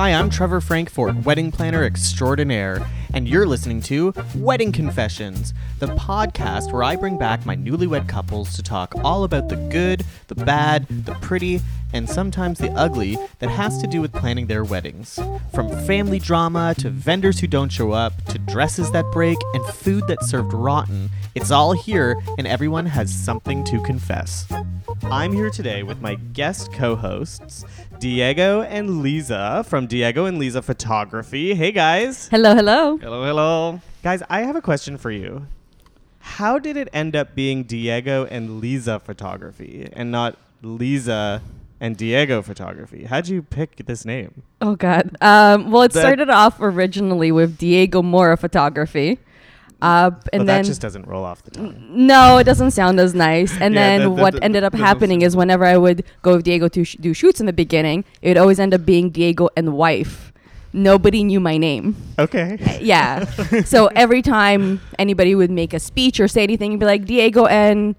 Hi, I'm Trevor Frankfort, wedding planner extraordinaire, and you're listening to Wedding Confessions, the podcast where I bring back my newlywed couples to talk all about the good, the bad, the pretty, and sometimes the ugly that has to do with planning their weddings. From family drama to vendors who don't show up to dresses that break and food that's served rotten, it's all here and everyone has something to confess. I'm here today with my guest co hosts, Diego and Liza from Diego and Liza Photography. Hey guys. Hello, hello. Hello, hello. Guys, I have a question for you. How did it end up being Diego and Liza Photography and not Liza and Diego Photography? How'd you pick this name? Oh God. Um, well, it That- started off originally with Diego Mora Photography, uh, and but then that just doesn't roll off the tongue. no, it doesn't sound as nice. And Yeah, then that- that- what that ended up happening is whenever I would go with Diego to sh- do shoots in the beginning, it would always end up being Diego and wife. Nobody knew my name. Okay. Yeah. so every time anybody would make a speech or say anything, you'd be like Diego and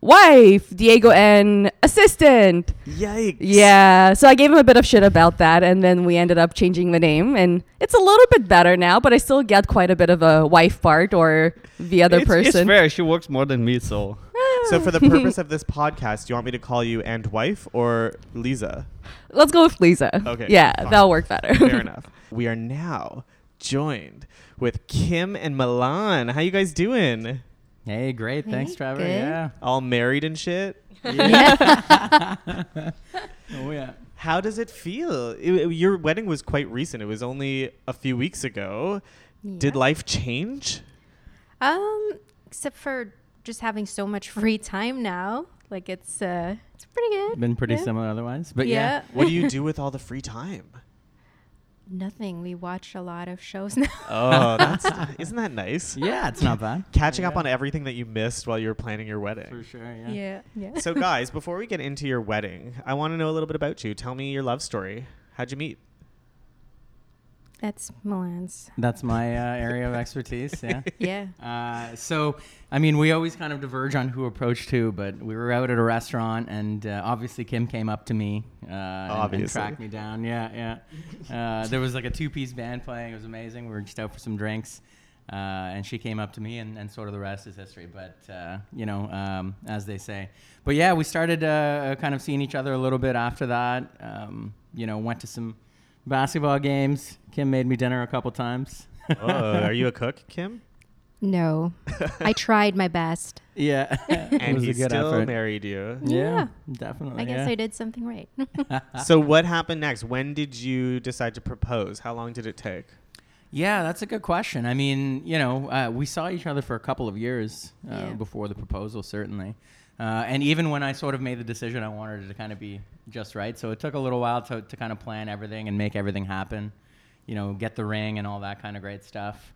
wife, Diego and assistant. Yikes. Yeah, so I gave him a bit of shit about that, and then we ended up changing the name, and it's a little bit better now. But I still get quite a bit of a wife part or the other it's, person. It's fair. She works more than me, so. Ah. So, for the purpose of this podcast, do you want me to call you and wife or Liza? Let's go with Liza. Okay, Yeah, fine. that'll work better. Fair enough. We are now joined with Kim and Milan. How you guys doing? Hey, great. Thanks, Trevor. good. Yeah. All married and shit? Oh, yeah. How does it feel? It- it- your wedding was quite recent. It was only a few weeks ago. Did life change? Um, except for just having so much free time now. Like it's uh, it's pretty good. Been pretty Yeah. similar otherwise. But yeah. yeah. What do you do with all the free time? Nothing. We watch a lot of shows now. Oh, that's isn't that nice? Yeah, it's not bad. Catching up on everything that you missed while you were planning your wedding. For sure, yeah. yeah. Yeah. So, guys, before we get into your wedding, I want to know a little bit about you. Tell me your love story. How'd you meet? That's Milan's. That's my uh, area of expertise. Yeah. Yeah. Uh, so, I mean, we always kind of diverge on who approached who, but we were out at a restaurant, and uh, obviously Kim came up to me uh, and- and, tracked me down. Yeah, yeah. Uh, there was like a two-piece band playing. It was amazing. We were just out for some drinks, uh, and she came up to me, and, and sort of the rest is history. But uh, you know, um, as they say. But yeah, we started uh, kind of seeing each other a little bit after that. Um, you know, went to some basketball games. Kim made me dinner a couple times. Oh, are you a cook, Kim? No. I tried my best. Yeah, And he a good still effort. married you. Yeah, Yeah. definitely. I guess yeah. I did something right. so, what happened next? When did you decide to propose? How long did it take? Yeah, that's a good question. I mean, you know, uh, we saw each other for a couple of years uh, Yeah. before the proposal, certainly. Uh, and even when I sort of made the decision, I wanted it to kind of be just right. So it took a little while to, to kind of plan everything and make everything happen, you know, get the ring and all that kind of great stuff.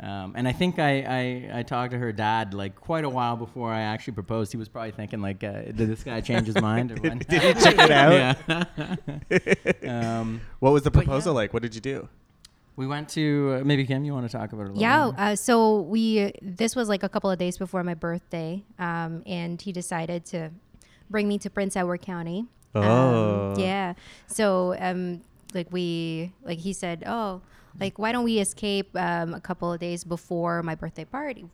Um, and I think I, I, I talked to her dad like quite a while before I actually proposed. He was probably thinking like, uh, did this guy change his mind? Or when? Did he check it out? um, What was the proposal yeah. like? What did you do? We went to uh, maybe Kim. You want to talk about it? A Yeah. more? Uh, so we this was like a couple of days before my birthday, um, and he decided to bring me to Prince Edward County. Um, Oh. yeah. So um, like we like he said, oh, like why don't we escape um, a couple of days before my birthday party?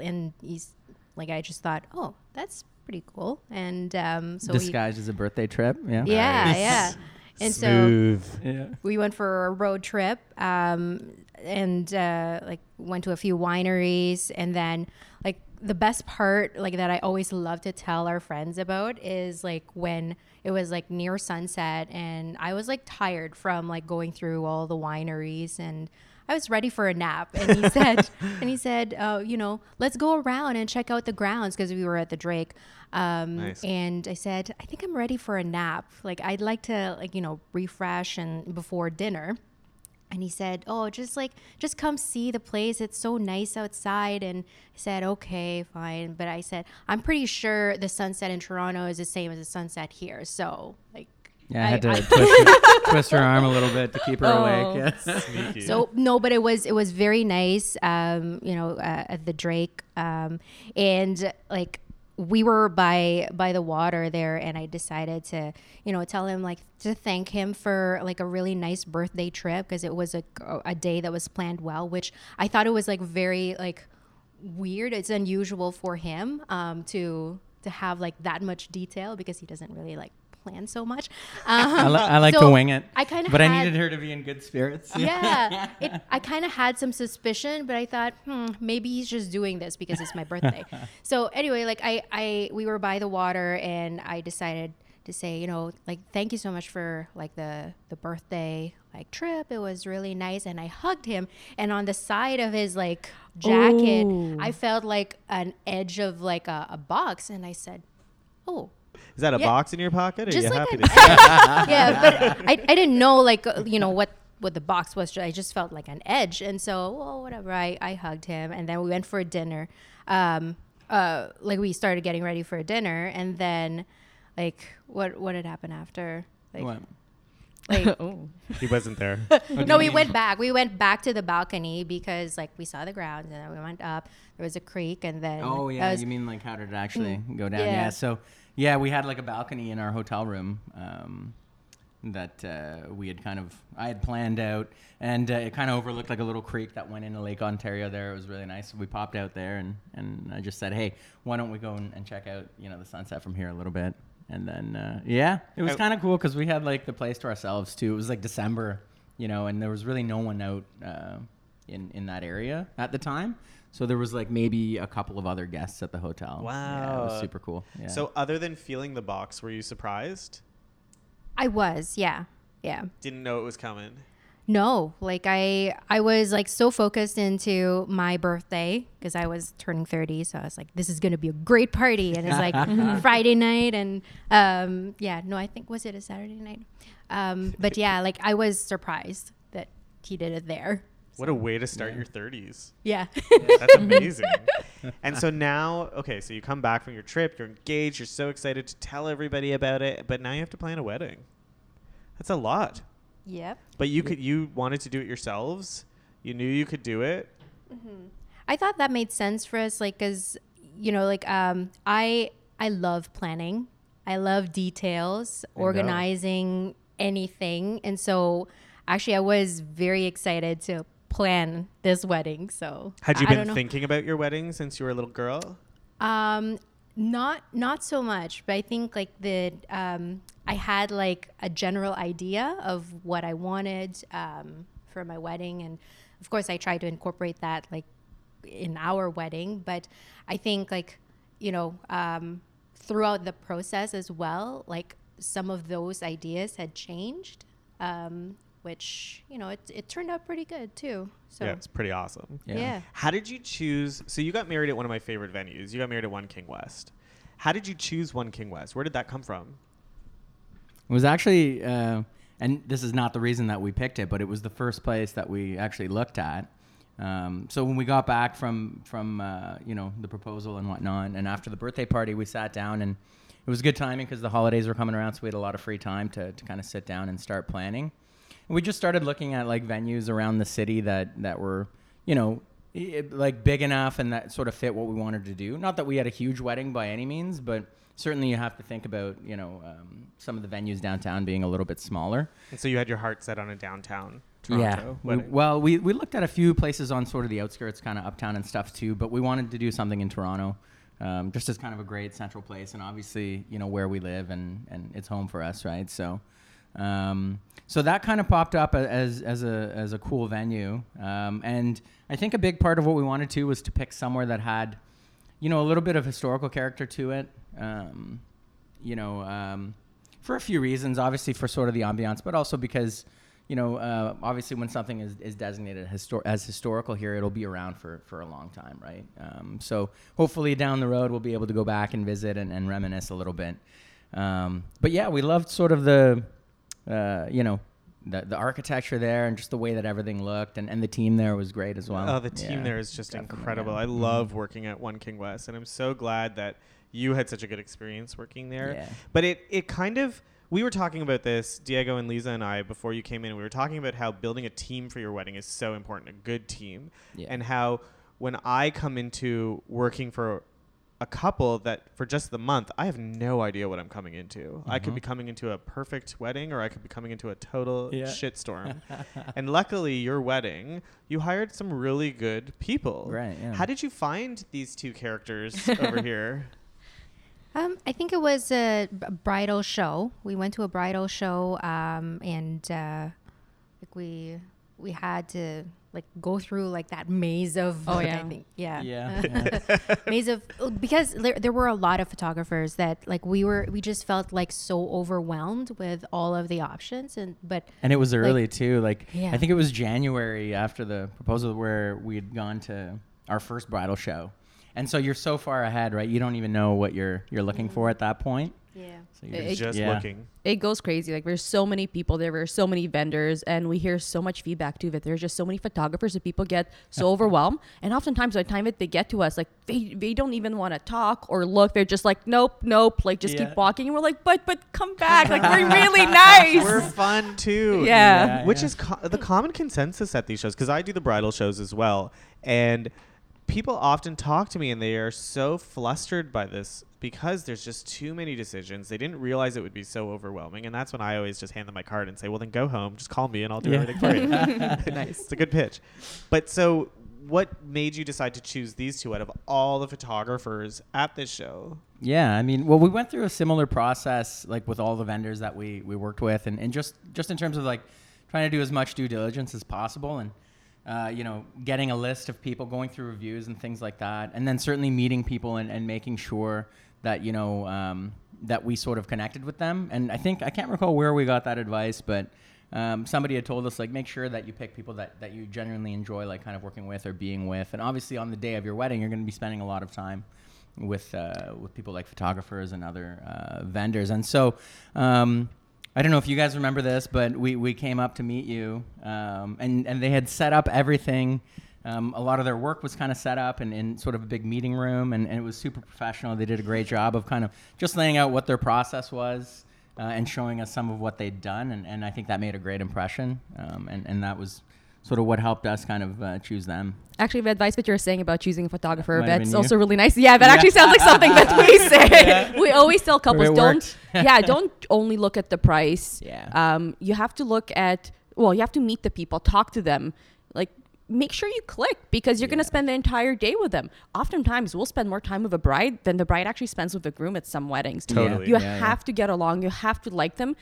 And he's like, I just thought, oh, that's pretty cool. And um, so we, disguised as a birthday trip. Yeah. yeah, Nice. yeah. And so Smooth. Yeah. we went for a road trip um, and uh, like went to a few wineries and then like the best part like that i always love to tell our friends about is like when it was like near sunset and i was like tired from like going through all the wineries and I was ready for a nap, and he said, and he said, uh, you know, let's go around and check out the grounds because we were at the Drake. Um, Nice. And I said, I think I'm ready for a nap. Like I'd like to, like you know, refresh and before dinner. And he said, "Oh, just like just come see the place. It's so nice outside." And I said, "Okay, fine." But I said, "I'm pretty sure the sunset in Toronto is the same as the sunset here." So, like, Yeah, I had to I- twist, her, twist her arm a little bit to keep her Oh. awake. Yeah. So no, but it was it was very nice. Um, you know, uh, at the Drake, um, and like we were by by the water there, and I decided to, you know, tell him like to thank him for like a really nice birthday trip because it was a a day that was planned well, which I thought it was like very like weird. It's unusual for him um, to to have like that much detail because he doesn't really like plan so much. Um, I, li- I like so to wing it. I kind of but I needed her to be in good spirits. yeah, it, I kind of had some suspicion, but I thought, hmm, maybe he's just doing this because it's my birthday. so anyway, like I, I, we were by the water, and I decided to say, you know, like thank you so much for like the the birthday like trip. It was really nice, and I hugged him, and on the side of his like jacket, Ooh. I felt like an edge of like a, a box, and I said, oh. Is that a Yeah. box in your pocket? Or are Just you like happy to see it? yeah, but I, I didn't know like uh, you know what what the box was. I just felt like an edge, and so well whatever. I I hugged him, and then we went for a dinner. Um, uh, like we started getting ready for a dinner, and then like what what had happened after? Like, What? like oh. He wasn't there. no, we went back. We went back to the balcony because like we saw the grounds, and then we went up. There was a creek, and then Oh yeah, was- you mean like how did it actually go down? Yeah. Yeah. So yeah, we had like a balcony in our hotel room um, that uh, we had kind of I had planned out, and uh, it kind of overlooked like a little creek that went into Lake Ontario. There, it was really nice. We popped out there, and and I just said, hey, why don't we go and, and check out you know the sunset from here a little bit. And then uh, yeah, it was kind of cool because we had like the place to ourselves too. It was like December, you know, and there was really no one out uh, in in that area at the time. So there was like maybe a couple of other guests at the hotel. yeah, it was super cool. Yeah. So, other than feeling the box, were you surprised? I was, yeah, yeah. Didn't know it was coming. No, like I I was like so focused into my birthday because I was turning 30, so I was like this is going to be a great party and it's like Friday night and um yeah, no, I think was it a Saturday night. Um but yeah, like I was surprised that he did it there. What a way to start your 30s. Yeah. That's amazing. and so now, okay, so you come back from your trip, you're engaged, you're so excited to tell everybody about it, but now you have to plan a wedding. That's a lot. yep. But you could you wanted to do it yourselves. You knew you could do it. I thought that made sense for us, like, cause you know, like, um, I I love planning. I love details, know. organizing anything, and so actually, I was very excited to plan this wedding. So Had you I- been thinking about your wedding since you were a little girl? Um, not not so much, but I think like the um, I had like a general idea of what I wanted um, for my wedding, and of course I tried to incorporate that like in our wedding. But I think like you know um, throughout the process as well, like some of those ideas had changed, um, which you know it it turned out pretty good too. So yeah, it's pretty awesome. Yeah. yeah. How did you choose? So you got married at one of my favorite venues. You got married at One King West. How did you choose One King West? Where did that come from? It was actually, uh, and this is not the reason that we picked it, but it was the first place that we actually looked at. Um, so when we got back from from uh, you know the proposal and whatnot, and after the birthday party, we sat down and it was good timing because the holidays were coming around, so we had a lot of free time to, to kind of sit down and start planning. We just started looking at like venues around the city that that were you know like big enough and that sort of fit what we wanted to do. Not that we had a huge wedding by any means, but certainly you have to think about you know um, some of the venues downtown being a little bit smaller. And so you had your heart set on a downtown Toronto We- wedding. well, we, we looked at a few places on sort of the outskirts, kind of uptown and stuff too, but we wanted to do something in Toronto, um, just as kind of a great central place, and obviously, you know, where we live and, and it's home for us, right? So, um, so that kind of popped up as, as a as a cool venue, um, and I think a big part of what we wanted to was to pick somewhere that had, you know, a little bit of historical character to it. Um, you know, um, for a few reasons. Obviously, for sort of the ambiance, but also because, you know, uh, obviously when something is, is designated histor- as historical here, it'll be around for, for a long time, right? Um, so hopefully down the road, we'll be able to go back and visit and, and reminisce a little bit. Um, but yeah, we loved sort of the, uh, you know, the, the architecture there and just the way that everything looked, and, and the team there was great as well. Oh, the team Yeah, there is just definitely, incredible. yeah. I Mhm. love working at One King West, and I'm so glad that you had such a good experience working there. Yeah. But it it kind of we were talking about this, Diego and Liza and I, before you came in. We were talking about how building a team for your wedding is so important, a good team, Yeah. and how when I come into working for a couple that for just the month, I have no idea what I'm coming into. I could Mhm. be coming into a perfect wedding or I could be coming into a total Yeah. shitstorm. and luckily, your wedding, you hired some really good people. Right, yeah. How did you find these two characters over here? Um, I think it was a bridal show. We went to a bridal show, um, and uh, like we we had to like go through like that maze of. Oh, I yeah. think, yeah, Yeah, maze of oh, because there, there were a lot of photographers that like we were we just felt like so overwhelmed with all of the options and but And it was early too. Like Yeah. I think it was January after the proposal where we had gone to our first bridal show. And so you're so far ahead, right? You don't even know what you're you're looking for mm-hmm. at that point. Yeah. So It- you're it- just yeah. looking. it goes crazy. Like there's so many people there, there's so many vendors, and we hear so much feedback too. That there's just so many photographers that people get so overwhelmed, and oftentimes by the time that they get to us, like they they don't even want to talk or look. They're just like, nope, nope, like just Yeah. keep walking. And we're like, but but come back, like we're really nice. We're fun too. Yeah. Yeah, Which yeah. is co- the common consensus at these shows because I do the bridal shows as well, and people often talk to me and they are so flustered by this because there's just too many decisions. They didn't realize it would be so overwhelming, and that's when I always just hand them my card and say, "Well, then go home. Just call me and I'll do Yeah. everything for you." Nice. It's a good pitch. But so, what made you decide to choose these two out of all the photographers at this show? Yeah, I mean, well, we went through a similar process, like with all the vendors that we, we worked with, and, and just just in terms of like trying to do as much due diligence as possible, and uh, you know, getting a list of people, going through reviews and things like that, and then certainly meeting people and, and making sure that you know um, that we sort of connected with them. And I think I can't recall where we got that advice, but um, somebody had told us like make sure that you pick people that, that you genuinely enjoy like kind of working with or being with and obviously on the day of your wedding you're going to be spending a lot of time with uh, with people like photographers and other uh, vendors and so um, I don't know if you guys remember this but we, we came up to meet you um, and, and they had set up everything um, a lot of their work was kind of set up in, in sort of a big meeting room and, and it was super professional they did a great job of kind of just laying out what their process was uh, and showing us some of what they'd done. And, and I think that made a great impression. Um, and, and that was sort of what helped us kind of uh, choose them. Actually, the advice that you're saying about choosing a photographer, have also really nice. Yeah, that Yeah. actually sounds like something that we say. We always tell couples it don't. yeah, don't only look at the price. Yeah. Um, you have to look at. Well, you have to meet the people, talk to them, like. Make sure you click because you're going to spend the entire day with them. Oftentimes, we'll spend more time with a bride than the bride actually spends with the groom at some weddings. Totally. You Yeah, yeah. have to get along. You have to like them.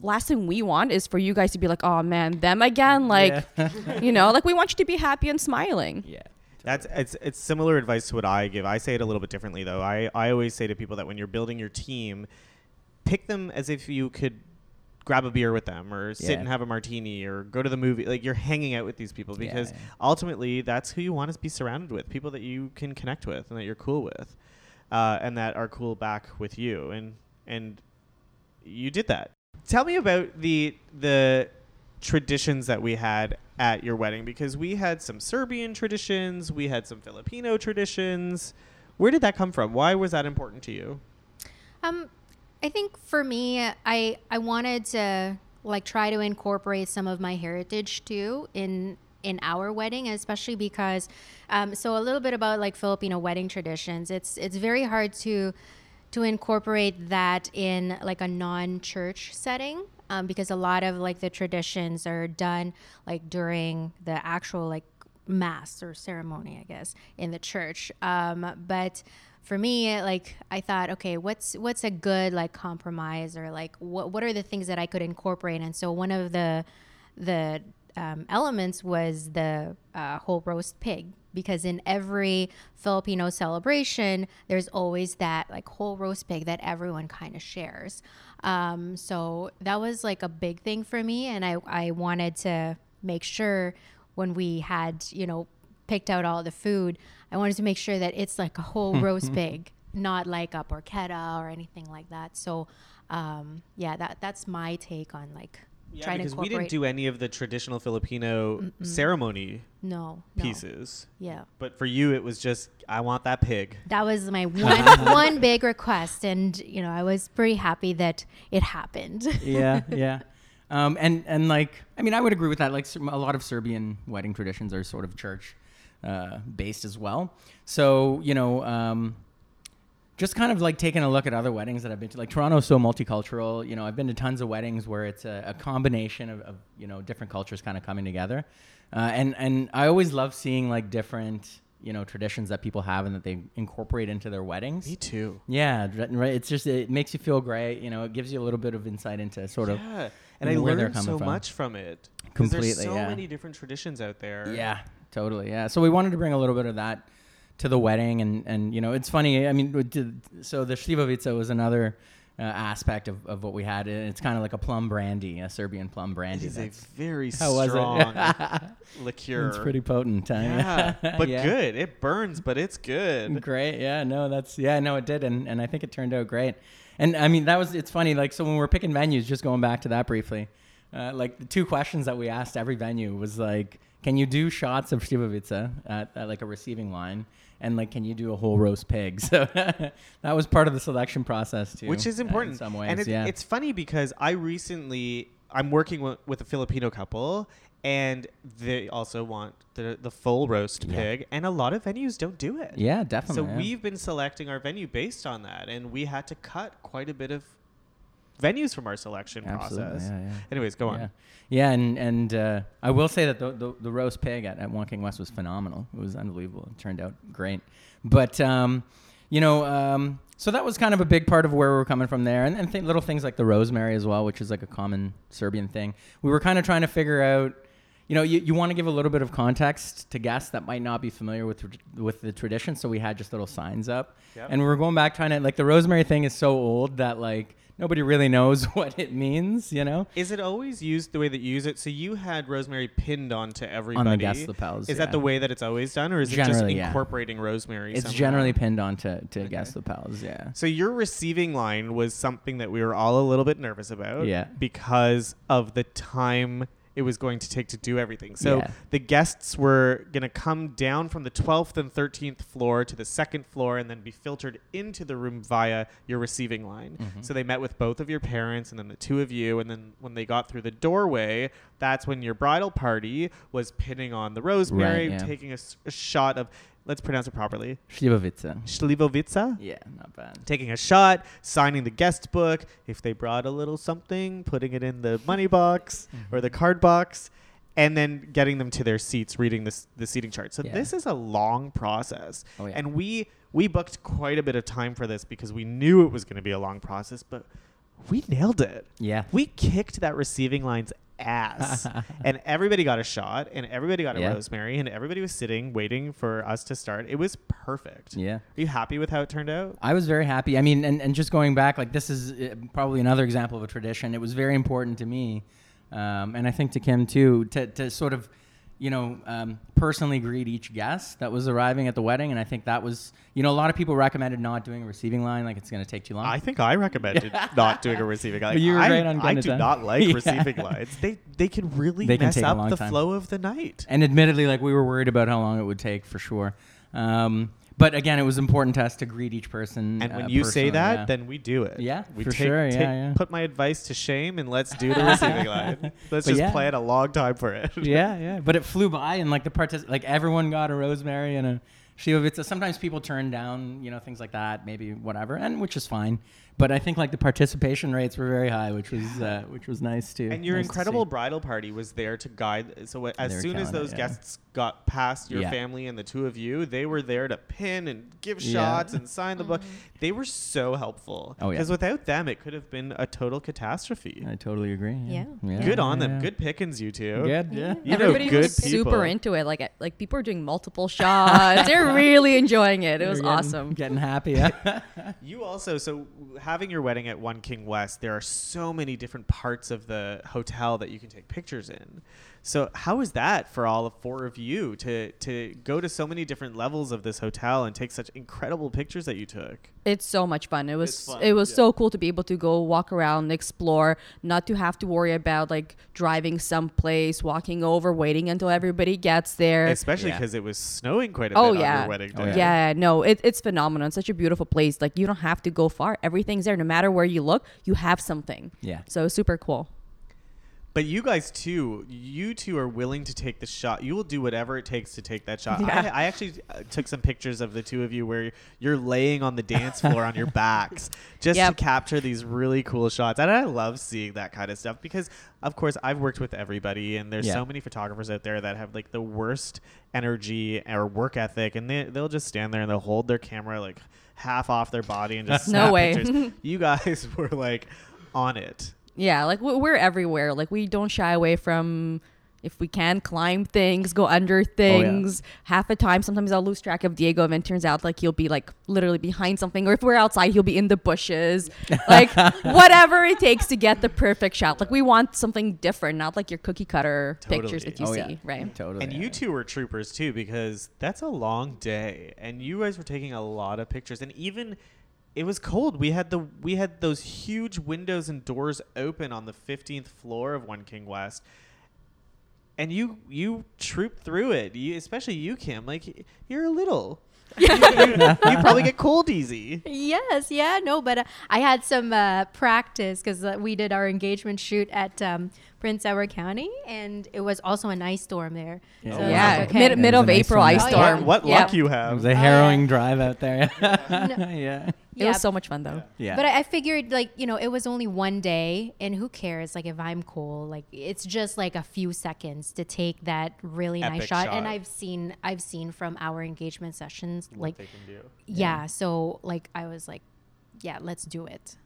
Last thing we want is for you guys to be like, oh man, them again. Like, you know, like we want you to be happy and smiling. Yeah. That's it's it's similar advice to what I give. I say it a little bit differently though. I, I always say to people that when you're building your team, pick them as if you could grab a beer with them or sit Yeah. and have a martini or go to the movie. Like you're hanging out with these people Yeah, because yeah. ultimately that's who you want to be surrounded with. People that you can connect with and that you're cool with. Uh, and that are cool back with you. And and you did that. Tell me about the the traditions that we had at your wedding because we had some Serbian traditions, we had some Filipino traditions. Where did that come from? Why was that important to you? Um, I think for me, I I wanted to like try to incorporate some of my heritage too in in our wedding, especially because um, so a little bit about like Filipino wedding traditions. It's it's very hard to to incorporate that in like a non-church setting um, because a lot of like the traditions are done like during the actual like mass or ceremony, I guess, in the church. Um, but for me, like I thought, okay, what's what's a good like compromise or like what what are the things that I could incorporate? And so one of the the um, elements was the uh, whole roast pig because in every Filipino celebration, there's always that like whole roast pig that everyone kind of shares. Um, so that was like a big thing for me, and I I wanted to make sure when we had you know picked out all the food, I wanted to make sure that it's like a whole roast pig, not like a porchetta or anything like that. So um, yeah, that that's my take on like trying to because we didn't do any of the traditional Filipino ceremony no, no. pieces. Yeah. But for you, it was just, I want that pig. That was my one one big request, and you know I was pretty happy that it happened. yeah, yeah. Um, and and like, I mean, I would agree with that. Like, a lot of Serbian wedding traditions are sort of church uh, based as well. So you know, um, just kind of like taking a look at other weddings that I've been to. Like Toronto's so multicultural. You know, I've been to tons of weddings where it's a, a combination of, of you know different cultures kind of coming together, uh, and and I always love seeing like different you know traditions that people have and that they incorporate into their weddings. Me too. Yeah, right. It's just it makes you feel great. You know, it gives you a little bit of insight into sort of Yeah, and I learned so from. much from it. Completely, There's so yeah. many different traditions out there. Yeah, totally. Yeah. So we wanted to bring a little bit of that to the wedding, and and you know, it's funny. I mean, so the Slivovica was another uh, aspect of, of what we had. and It's kind of like a plum brandy, a Serbian plum brandy. It's a very was it? strong liqueur. It's pretty potent. huh? Yeah, but Yeah. good. It burns, but it's good. Great. Yeah. No, that's yeah. No, it did, and and I think it turned out great. And I mean, that was it's funny. Like, so when we're picking venues, just going back to that briefly, uh, like the two questions that we asked every venue was like, can you do shots of Slivovica at, at like a receiving line? And like, can you do a whole roast pig? So that was part of the selection process too, which is uh, in important some ways. And it, yeah, it's funny because I recently I'm working with, with a Filipino couple, and they also want the the full roast Yeah. pig, and a lot of venues don't do it. yeah, definitely. So yeah. we've been selecting our venue based on that, and we had to cut quite a bit of venues from our selection Absolutely, process. yeah, yeah. Anyways, go on. Yeah, yeah, and and uh, I will say that the, the the roast pig at, at One King West was phenomenal. It was unbelievable. It turned out great. But um, you know, um, so that was kind of a big part of where we were coming from there, and, and th- little things like the rosemary as well, which is like a common Serbian thing. We were kind of trying to figure out. You know, you, you want to give a little bit of context to guests that might not be familiar with with the tradition, so we had just little signs up, Yep. and we were going back trying to like the rosemary thing is so old that like nobody really knows what it means, you know. Is it always used the way that you use it? So you had rosemary pinned onto everybody. On guest lapels, Is that the way that it's always done, or is it just Generally, yeah. incorporating rosemary? It's generally pinned onto to guest lapels, yeah. So your receiving line was something that we were all a little bit nervous about. Yeah. Because of the time it was going to take to do everything. So Yeah. the guests were going to come down from the 12th and 13th floor to the second floor and then be filtered into the room via your receiving line. Mm-hmm. So they met with both of your parents and then the two of you. And then when they got through the doorway, that's when your bridal party was pinning on the rosemary, yeah. taking a shot of, let's pronounce it properly, Slivovica. Shlivovica Yeah, not bad. taking a shot, signing the guest book, if they brought a little something, putting it in the money box or the mm-hmm. card box, and then getting them to their seats, reading this the seating chart. So Yeah. this is a long process. Oh, yeah. And we we booked quite a bit of time for this because we knew it was going to be a long process, but we nailed it. Yeah. We kicked that receiving line's ass. and everybody got a shot and everybody got a Yeah. rosemary and everybody was sitting waiting for us to start. It was perfect. Yeah. Are you happy with how it turned out? I was very happy. I mean, and, and just going back, like this is uh, probably another example of a tradition. It was very important to me, um, and I think to Kim too, to, to sort of, you know, um, personally greet each guest that was arriving at the wedding. And I think that was, you know, a lot of people recommended not doing a receiving line, like it's going to take too long. I think I recommended not doing a receiving line. But you were I, right on I do done. not like Yeah. receiving lines. They they can really They mess a up the time. flow of the night. and admittedly, like we were worried about how long it would take for sure. Um, but again, it was important to us to greet each person. And when uh, you say that, yeah. then we do it. Yeah, we for take, sure, yeah, take- yeah. Put my advice to shame and let's do the receiving line. Let's But just yeah. plan a long time for it. yeah, yeah. But it flew by, and like the partic- like everyone got a rosemary and a Shivovica. Sometimes people turn down, you know, things like that, maybe whatever, and which is fine. But I think like the participation rates were very high, which was uh, which was nice too. And your Nice incredible bridal party was there to guide. So as They soon as killing it, those yeah. guests got past your Yeah. family and the two of you, they were there to pin and give Yeah. shots and sign the book. They were so helpful. Oh, yeah. Because without them, it could have been a total catastrophe. I totally agree. Yeah, Yeah. Good on yeah, them. yeah. Good pickings, you two. Good, yeah. You know Everybody good was people. super into it. Like like people were doing multiple shots. They're really enjoying it. It was getting- awesome. Getting happy. Yeah. You also, so having your wedding at One King West, there are so many different parts of the hotel that you can take pictures in. So how is that for all four of you to to go to so many different levels of this hotel and take such incredible pictures that you took? It's so much fun. It was fun, it was yeah. so cool to be able to go walk around, explore, not to have to worry about like driving someplace, walking over, waiting until everybody gets there. Especially Yeah. because it was snowing quite a Oh bit on yeah. your wedding Oh, day. yeah. no, it, it's phenomenal. It's such a beautiful place. Like you don't have to go far. Everything's there. No matter where you look, you have something. Yeah. So super cool. But you guys too, you two are willing to take the shot. You will do whatever it takes to take that shot. Yeah. I, I actually uh, took some pictures of the two of you where you're laying on the dance floor on your backs just Yep. to capture these really cool shots. And I love seeing that kind of stuff because, of course, I've worked with everybody, and there's Yeah. so many photographers out there that have like the worst energy or work ethic, and they they'll just stand there and they'll hold their camera like half off their body and just No way. pictures. you guys were like on it. Yeah, like we- we're everywhere. Like we don't shy away from if we can climb things, go under oh, things. Half the time, sometimes I'll lose track of Diego, and it turns out like he'll be like literally behind something, or if we're outside, he'll be in the bushes. Like whatever it takes to get the perfect shot. Like we want something different, not like your cookie cutter pictures that you oh, see, yeah. right? Totally. And you two were troopers too, because that's a long day, and you guys were taking a lot of pictures. And even it was cold. We had the we had those huge windows and doors open on the fifteenth floor of One King West, and you you trooped through it. You, especially you, Kim. Like you're a little. you, you- you probably get cold easy. Yes, yeah, no, but uh, I had some uh, practice because uh, we did our engagement shoot at um, Prince Edward County, and it was also a nice storm there. Yeah. So yeah, like, okay. mid, It mid of nice April one. ice Oh, yeah. storm. What, what Yeah. luck you have! It was a Oh, harrowing yeah. drive out there. yeah. It was so much fun though. Yeah. But I I figured, like, you know, it was only one day, and who cares? Like, if I'm cool, like, it's just like a few seconds to take that really nice Epic shot. And. I've seen, I've seen from our engagement sessions, what like, they can do. yeah. So, like, I was like, yeah, let's do it.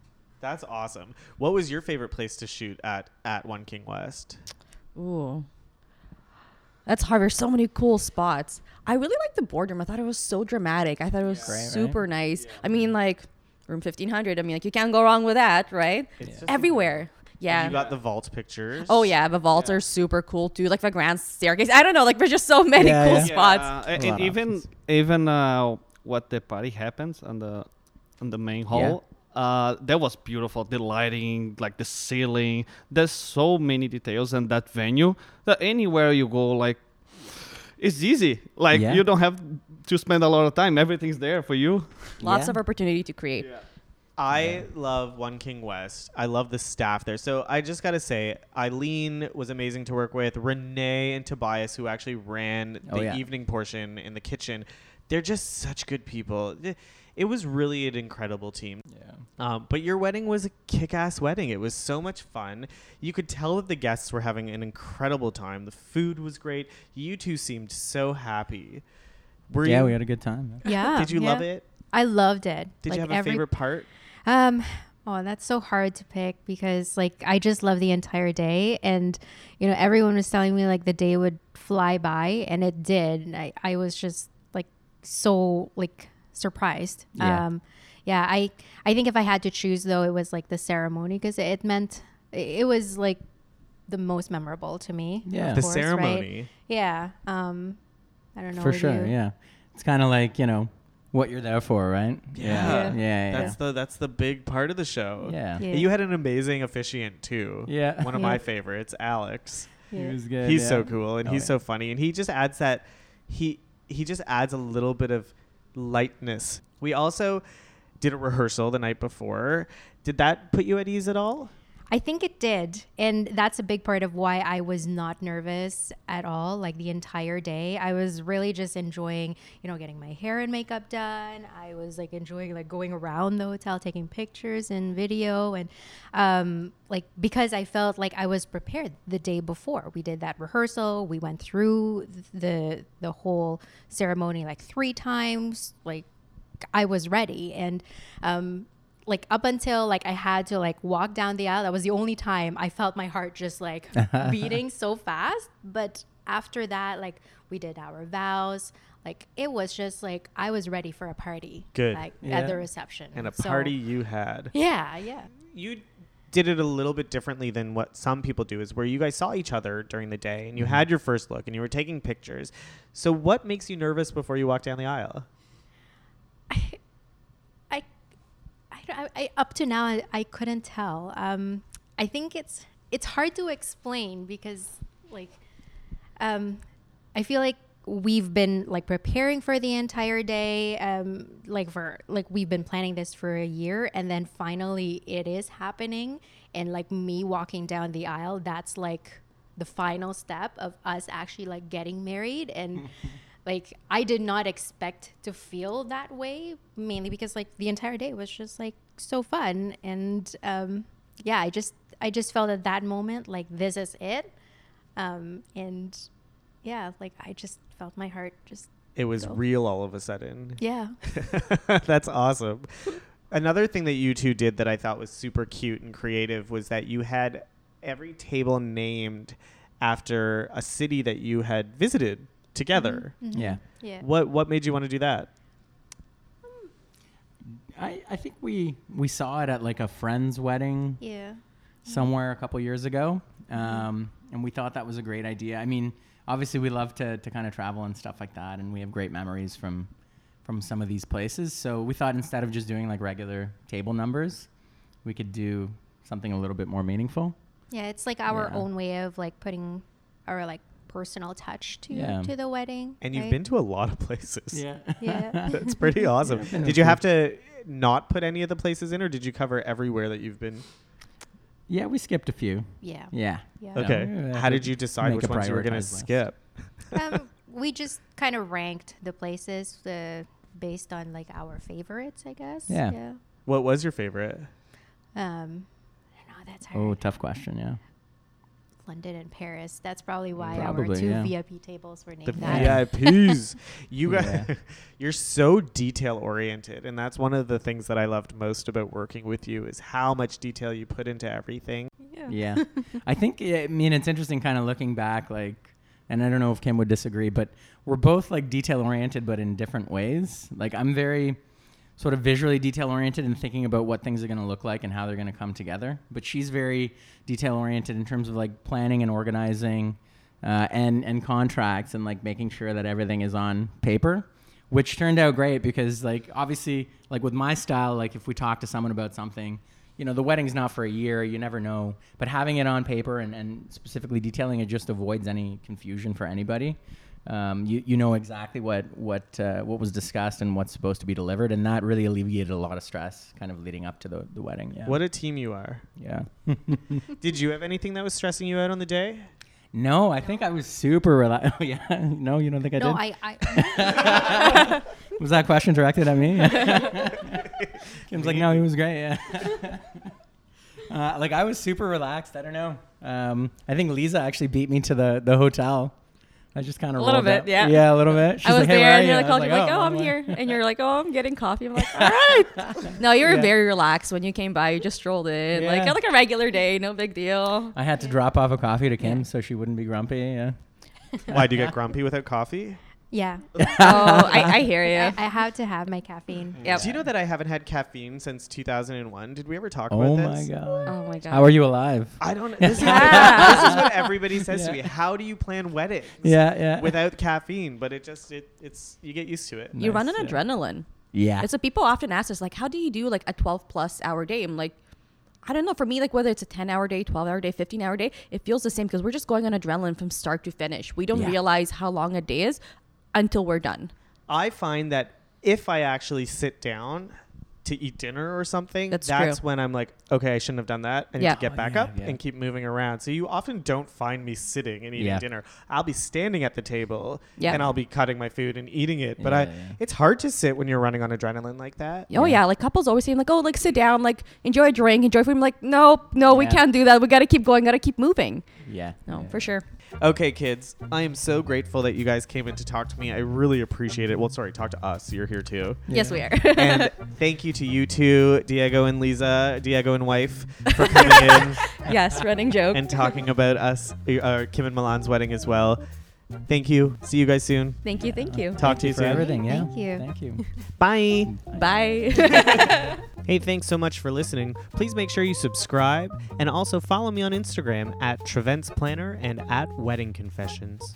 That's awesome. What was your favorite place to shoot at at One King West? Ooh. That's hard. There's so many cool spots. I really like the boardroom. I thought it was so dramatic. I thought it was Great, right? super nice. I mean, like room 1500. I mean, like you can't go wrong with that, right? It's just Everywhere. Yeah. You got the vault pictures. oh yeah, the vaults are super cool too. Like the grand staircase. I don't know. Like there's just so many Yeah, cool yeah. spots. Yeah, and, A lot and of even even uh, what the party happens on the on the main hall. Uh, that was beautiful. The lighting, like the ceiling. There's so many details in that venue that anywhere you go, like it's easy. Like Yeah. you don't have to spend a lot of time. Everything's there for you. Lots Yeah. of opportunity to create. I love One King West. I love the staff there. So I just got to say, Eileen was amazing to work with. Renee and Tobias, who actually ran the Oh, yeah. evening portion in the kitchen, they're just such good people. Th- It was really an incredible team. Yeah. Um, but your wedding was a kick-ass wedding. It was so much fun. You could tell that the guests were having an incredible time. The food was great. You two seemed so happy. Were yeah, you? we had a good time. Yeah. Did you yeah. love it? I loved it. Did Like, you have a every- favorite part? Um, oh, that's so hard to pick because like I just love the entire day, and you know everyone was telling me like the day would fly by, and it did. And I I was just like so like surprised. Yeah. Um, yeah. I I think if I had to choose though, it was like the ceremony because it meant it was like the most memorable to me. of Yeah. The course, right? ceremony. Yeah. Um, I don't know. For sure. you. Yeah. It's kind of like, you know, what you're there for, right? Yeah. Yeah. Yeah. That's the that's the big part of the show. yeah. Yeah. You had an amazing officiant too. Yeah. One of Yeah. my favorites, Alex. He Yeah. was good. he's yeah. so cool and Oh, he's yeah. so funny and he just adds that he he just adds a little bit of lightness. We also did a rehearsal the night before. Did that put you at ease at all? I think it did. And that's a big part of why I was not nervous at all, like the entire day. I was really just enjoying, you know, getting my hair and makeup done. I was like enjoying like going around the hotel, taking pictures and video. And um, like because I felt like I was prepared the day before. We did that rehearsal. We went through the the whole ceremony like three times. Like I was ready. And um, like up until like I had to like walk down the aisle, that was the only time I felt my heart just like beating so fast. But after that, like we did our vows. Like it was just like I was ready for a party. Good. Like Yeah. at the reception. And a So- party you had. Yeah, yeah. You did it a little bit differently than what some people do is where you guys saw each other during the day and you mm-hmm. had your first look and you were taking pictures. So what makes you nervous before you walk down the aisle? I, I, I, I up to now I, I couldn't tell. Um, I think it's it's hard to explain because like, um, I feel like we've been like preparing for the entire day um like for like we've been planning this for a year and then finally it is happening and like me walking down the aisle that's like the final step of us actually like getting married and like I did not expect to feel that way mainly because like the entire day was just like so fun and um yeah I just I just felt at that moment like this is it um and yeah like I just felt my heart just It was Go. real all of a sudden. yeah That's awesome. Another thing that you two did that I thought was super cute and creative was that you had every table named after a city that you had visited together. Mm-hmm. Mm-hmm. Yeah. yeah What what made you want to do that? Um, I, I think we we saw it at like a friend's wedding yeah somewhere a couple years ago, mm-hmm. um, and we thought that was a great idea. I mean, obviously we love to, to kind of travel and stuff like that, and we have great memories from from some of these places. So we thought instead of just doing like regular table numbers, we could do something a little bit more meaningful. yeah it's like our Yeah. own way of like putting our like personal touch to Yeah. to the wedding And you've been to a lot of places. Yeah. Yeah. That's pretty awesome. I've did you have to not put any of the places in or did you cover everywhere that you've been? Yeah, we skipped a few. yeah Yeah. yeah Okay. Yeah, How did you decide which ones you were going to list. skip? um, we just kind of ranked the places uh, based on like our favorites, I guess. Yeah. Yeah. What was your favorite? Um, I don't know. That's hard. Oh, tough question. Yeah. London and Paris. That's probably why Probably, our two yeah. VIP tables were named The that. VIPs. you guys, you're so detail oriented, and that's one of the things that I loved most about working with you is how much detail you put into everything. Yeah. I think, I mean, it's interesting kind of looking back, like, and I don't know if Kim would disagree, but we're both like detail oriented, but in different ways. Like, I'm very sort of visually detail oriented and thinking about what things are going to look like and how they're going to come together. But she's very detail oriented in terms of like planning and organizing uh, and, and contracts and like making sure that everything is on paper. Which turned out great because, like, obviously, like with my style, like if we talk to someone about something, you know, the wedding's not for a year, you never know. But having it on paper and, and specifically detailing it just avoids any confusion for anybody. Um, you, you know exactly what what uh, what was discussed and what's supposed to be delivered, and that really alleviated a lot of stress, kind of leading up to the, the wedding. Yeah. What a team you are. Yeah. Did you have anything that was stressing you out on the day? no, I think I was super relaxed. Oh, yeah. No, you don't think I No, did? I, I was that question directed at me? Kim's like, no, he was great. Yeah. uh, like I was super relaxed. I don't know. Um, I think Liza actually beat me to the the hotel. I just kind of A little bit, yeah. yeah, a little bit. She's I was like, hey, there, where and you? you're like, was called you, like, oh, by I'm the way." here, and you're like, oh, I'm getting coffee. I'm like, all right. no, you were Yeah. very relaxed when you came by. You just strolled in, like Yeah. like a regular day, no big deal. I had to drop off a coffee to Kim so she wouldn't be grumpy. Yeah. Why do you get grumpy without coffee? Yeah. oh, I, I hear you. I have to have my caffeine. Mm-hmm. Yep. Do you know that I haven't had caffeine since 2001? Did we ever talk about this? Oh about my this? god. Oh my god. How are you alive? I don't. This, is, Yeah. this is what everybody says to Yeah. me. How do you plan weddings? Yeah, yeah. Without caffeine, but it just it it's you get used to it. You run on Nice, yeah. adrenaline. yeah. It's what people often ask us, like, how do you do like a 12 plus hour day? I'm like, I don't know. For me, like whether it's a 10 hour day, 12 hour day, 15 hour day, it feels the same because we're just going on adrenaline from start to finish. We don't Yeah. realize how long a day is until we're done. I find that if I actually sit down to eat dinner or something, That's that's, when I'm like, okay, I shouldn't have done that. I need Yeah. to get Oh, back yeah, up yeah. and keep moving around. So you often don't find me sitting and eating Yeah. dinner. I'll be standing at the table Yeah. and I'll be cutting my food and eating it. But Yeah, I, yeah. it's hard to sit when you're running on adrenaline like that. Oh Yeah. yeah, like couples always saying like, oh, like sit down, like enjoy a drink, enjoy food. I'm like, no, no, we can't do that. We got to keep going, got to keep moving. Yeah. No, yeah. for sure. Okay, kids, I am so grateful that you guys came in to talk to me. I really appreciate it. Well, sorry, talk to us. You're here too. Yes, we are. and thank you to you two, Diego and Liza, Diego and wife, for coming in yes, running joke. and talking about us, uh, Kim and Milan's wedding as well. Thank you. See you guys soon. thank you, thank you. Talk to you for soon. everything. Yeah. Thank you. Thank you. Bye. Bye. Hey, thanks so much for listening. Please make sure you subscribe and also follow me on Instagram at Trevents Planner and at Wedding Confessions.